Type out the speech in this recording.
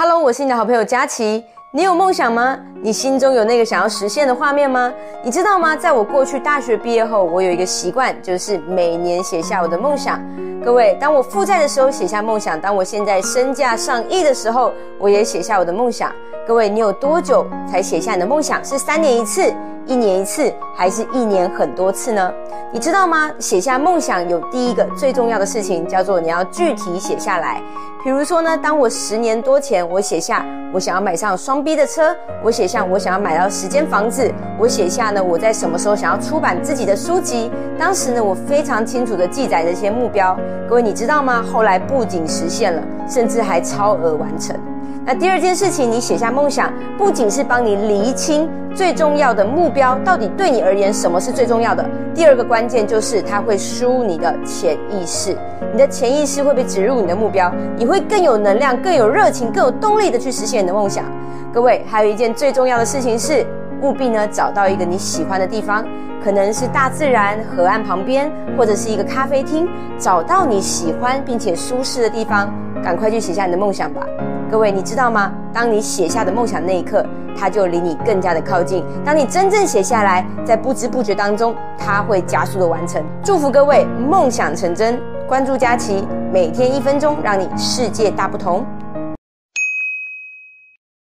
Hello，我是你的好朋友佳琪。你有梦想吗？你心中有那个想要实现的画面吗？你知道吗？在我过去大学毕业后，我有一个习惯，就是每年写下我的梦想。各位，当我负债的时候写下梦想；当我现在身价上亿的时候，我也写下我的梦想。各位，你有多久才写下你的梦想？是三年一次？一年一次，还是一年很多次呢？你知道吗？写下梦想有第一个最重要的事情，叫做你要具体写下来。比如说呢，当我十年多前，我写下我想要买上双 B 的车，我写像我想要买到十间房子，我写下呢我在什么时候想要出版自己的书籍。当时呢，我非常清楚的记载这些目标。各位，你知道吗？后来不仅实现了，甚至还超额完成。那第二件事情，你写下梦想，不仅是帮你厘清最重要的目标，到底对你而言什么是最重要的。第二个关键就是它会输入你的潜意识，你的潜意识会被植入你的目标，你会更有能量、更有热情、更有动力的去实现你的梦想。各位，还有一件最重要的事情是，务必呢找到一个你喜欢的地方，可能是大自然、河岸旁边，或者是一个咖啡厅，找到你喜欢并且舒适的地方，赶快去写下你的梦想吧。各位，你知道吗？当你写下的梦想那一刻，它就离你更加的靠近。当你真正写下来，在不知不觉当中，它会加速的完成。祝福各位梦想成真，关注佳琪，每天一分钟，让你世界大不同。